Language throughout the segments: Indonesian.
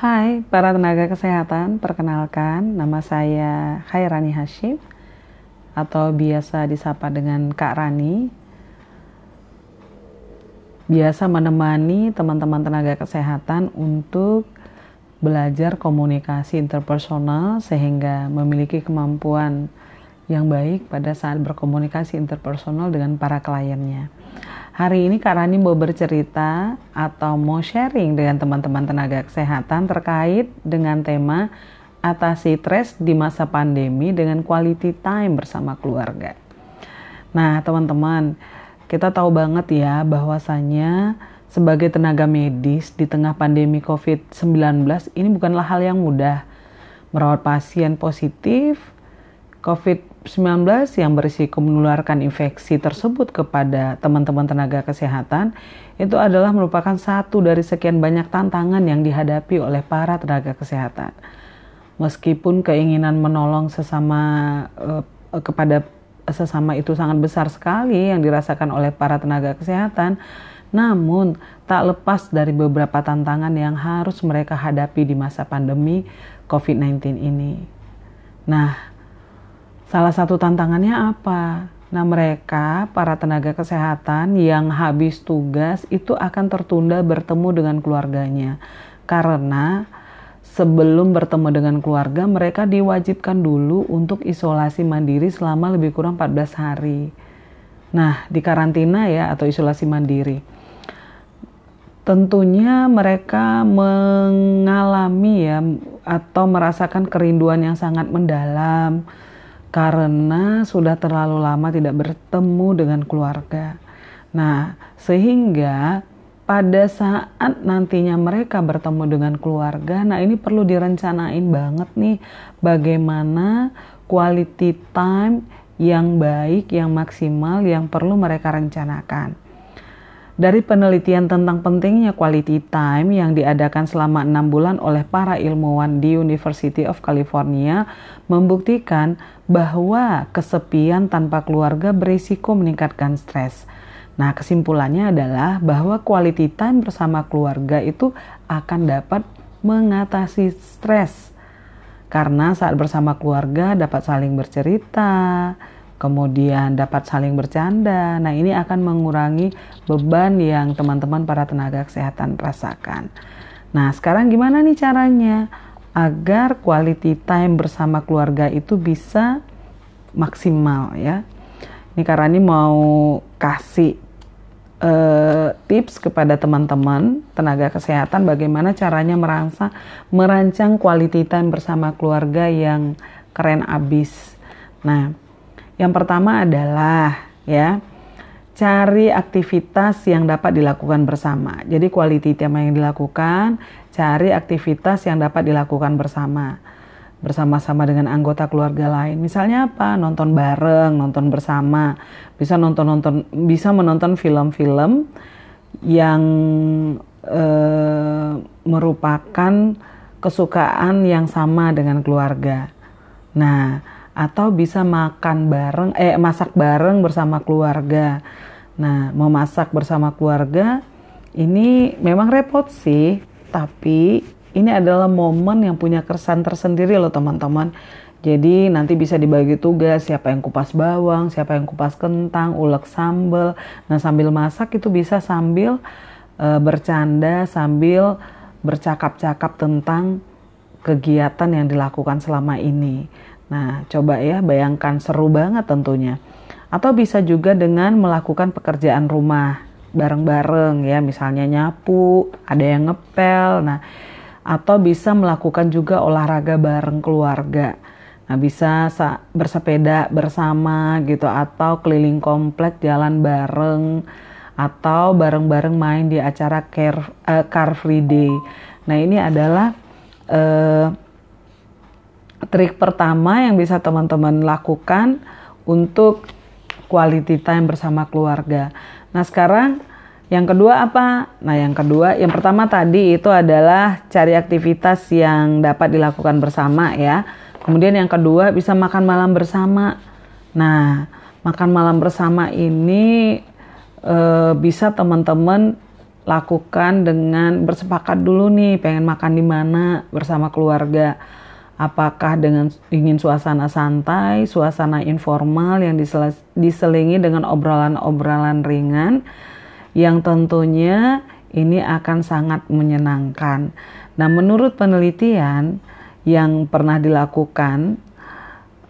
Hai para tenaga kesehatan, perkenalkan nama saya Khairani Hashim atau biasa disapa dengan Kak Rani. Biasa menemani teman-teman tenaga kesehatan untuk belajar komunikasi interpersonal sehingga memiliki kemampuan yang baik pada saat berkomunikasi interpersonal dengan para kliennya. Hari ini Kak Rani mau bercerita atau mau sharing dengan teman-teman tenaga kesehatan terkait dengan tema atasi stres di masa pandemi dengan quality time bersama keluarga. Nah, teman-teman, kita tahu banget ya bahwasanya sebagai tenaga medis di tengah pandemi COVID-19 ini bukanlah hal yang mudah. Merawat pasien positif COVID-19 19 yang berisiko menularkan infeksi tersebut kepada teman-teman tenaga kesehatan itu adalah merupakan satu dari sekian banyak tantangan yang dihadapi oleh para tenaga kesehatan. Meskipun keinginan menolong sesama eh, kepada sesama itu sangat besar sekali yang dirasakan oleh para tenaga kesehatan, namun tak lepas dari beberapa tantangan yang harus mereka hadapi di masa pandemi COVID-19 ini. Nah, Salah satu tantangannya apa? Nah, mereka, para tenaga kesehatan yang habis tugas itu akan tertunda bertemu dengan keluarganya. Karena sebelum bertemu dengan keluarga, mereka diwajibkan dulu untuk isolasi mandiri selama lebih kurang 14 hari. Nah, di karantina ya atau isolasi mandiri. Tentunya mereka mengalami ya atau merasakan kerinduan yang sangat mendalam karena sudah terlalu lama tidak bertemu dengan keluarga. Nah, sehingga pada saat nantinya mereka bertemu dengan keluarga, nah ini perlu direncanain banget nih bagaimana quality time yang baik, yang maksimal, yang perlu mereka rencanakan. Dari penelitian tentang pentingnya quality time yang diadakan selama enam bulan oleh para ilmuwan di University of California membuktikan bahwa kesepian tanpa keluarga berisiko meningkatkan stres. Nah, kesimpulannya adalah bahwa quality time bersama keluarga itu akan dapat mengatasi stres. Karena saat bersama keluarga dapat saling bercerita, kemudian dapat saling bercanda. Nah, ini akan mengurangi beban yang teman-teman para tenaga kesehatan rasakan. Nah, sekarang gimana nih caranya agar quality time bersama keluarga itu bisa maksimal ya. Ini karena ini mau kasih uh, tips kepada teman-teman tenaga kesehatan bagaimana caranya merasa merancang quality time bersama keluarga yang keren abis. Nah, yang pertama adalah ya cari aktivitas yang dapat dilakukan bersama. Jadi quality time yang dilakukan, cari aktivitas yang dapat dilakukan bersama. Bersama-sama dengan anggota keluarga lain. Misalnya apa? Nonton bareng, nonton bersama. Bisa nonton-nonton bisa menonton film-film yang eh, merupakan kesukaan yang sama dengan keluarga. Nah, atau bisa makan bareng eh masak bareng bersama keluarga. Nah, memasak bersama keluarga ini memang repot sih, tapi ini adalah momen yang punya kesan tersendiri loh teman-teman. Jadi nanti bisa dibagi tugas siapa yang kupas bawang, siapa yang kupas kentang, ulek sambel. Nah sambil masak itu bisa sambil e, bercanda, sambil bercakap-cakap tentang kegiatan yang dilakukan selama ini. Nah, coba ya bayangkan seru banget tentunya. Atau bisa juga dengan melakukan pekerjaan rumah bareng-bareng ya, misalnya nyapu, ada yang ngepel. Nah, atau bisa melakukan juga olahraga bareng keluarga. Nah, bisa bersepeda bersama gitu atau keliling komplek jalan bareng atau bareng-bareng main di acara care, uh, Car Free Day. Nah, ini adalah uh, trik pertama yang bisa teman-teman lakukan untuk quality time bersama keluarga. Nah, sekarang yang kedua apa? Nah, yang kedua, yang pertama tadi itu adalah cari aktivitas yang dapat dilakukan bersama ya. Kemudian yang kedua bisa makan malam bersama. Nah, makan malam bersama ini e, bisa teman-teman lakukan dengan bersepakat dulu nih pengen makan di mana bersama keluarga. Apakah dengan ingin suasana santai, suasana informal yang diselingi dengan obrolan-obrolan ringan yang tentunya ini akan sangat menyenangkan. Nah, menurut penelitian yang pernah dilakukan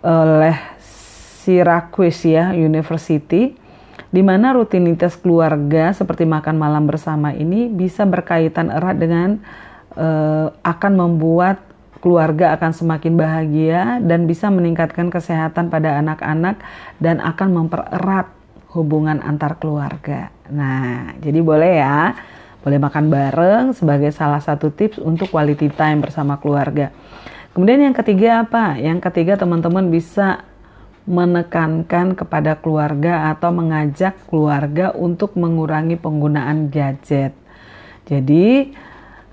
oleh Syracuse ya University di mana rutinitas keluarga seperti makan malam bersama ini bisa berkaitan erat dengan uh, akan membuat keluarga akan semakin bahagia dan bisa meningkatkan kesehatan pada anak-anak dan akan mempererat hubungan antar keluarga. Nah, jadi boleh ya, boleh makan bareng sebagai salah satu tips untuk quality time bersama keluarga. Kemudian yang ketiga apa? Yang ketiga teman-teman bisa menekankan kepada keluarga atau mengajak keluarga untuk mengurangi penggunaan gadget. Jadi,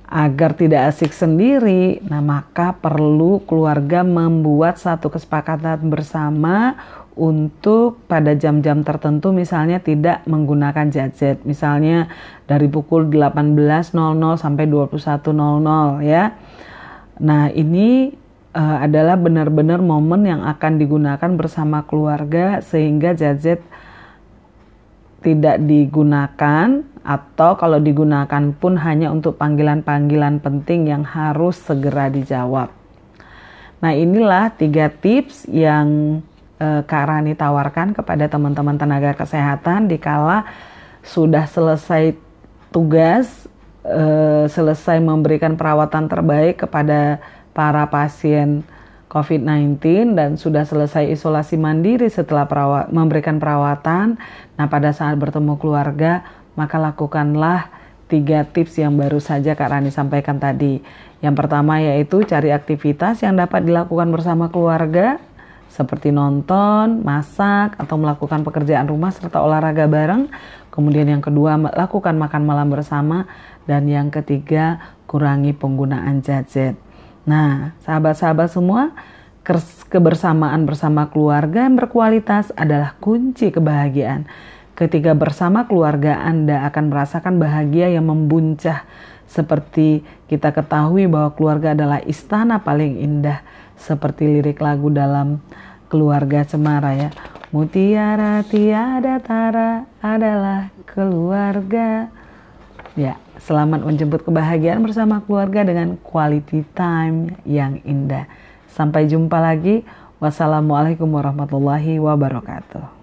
agar tidak asik sendiri, nah maka perlu keluarga membuat satu kesepakatan bersama untuk pada jam-jam tertentu misalnya tidak menggunakan gadget. Misalnya dari pukul 18.00 sampai 21.00 ya. Nah, ini uh, adalah benar-benar momen yang akan digunakan bersama keluarga sehingga gadget tidak digunakan atau kalau digunakan pun hanya untuk panggilan-panggilan penting yang harus segera dijawab. Nah inilah tiga tips yang uh, Kak Rani tawarkan kepada teman-teman tenaga kesehatan dikala sudah selesai tugas, uh, selesai memberikan perawatan terbaik kepada para pasien COVID-19 dan sudah selesai isolasi mandiri setelah perawat, memberikan perawatan. Nah, pada saat bertemu keluarga, maka lakukanlah tiga tips yang baru saja Kak Rani sampaikan tadi. Yang pertama yaitu cari aktivitas yang dapat dilakukan bersama keluarga, seperti nonton, masak, atau melakukan pekerjaan rumah serta olahraga bareng. Kemudian yang kedua, lakukan makan malam bersama. Dan yang ketiga, kurangi penggunaan gadget. Nah, sahabat-sahabat semua, kebersamaan bersama keluarga yang berkualitas adalah kunci kebahagiaan. Ketika bersama keluarga, Anda akan merasakan bahagia yang membuncah. Seperti kita ketahui bahwa keluarga adalah istana paling indah. Seperti lirik lagu dalam keluarga Cemara ya. Mutiara tiada tara adalah keluarga. Ya, selamat menjemput kebahagiaan bersama keluarga dengan quality time yang indah. Sampai jumpa lagi. Wassalamualaikum warahmatullahi wabarakatuh.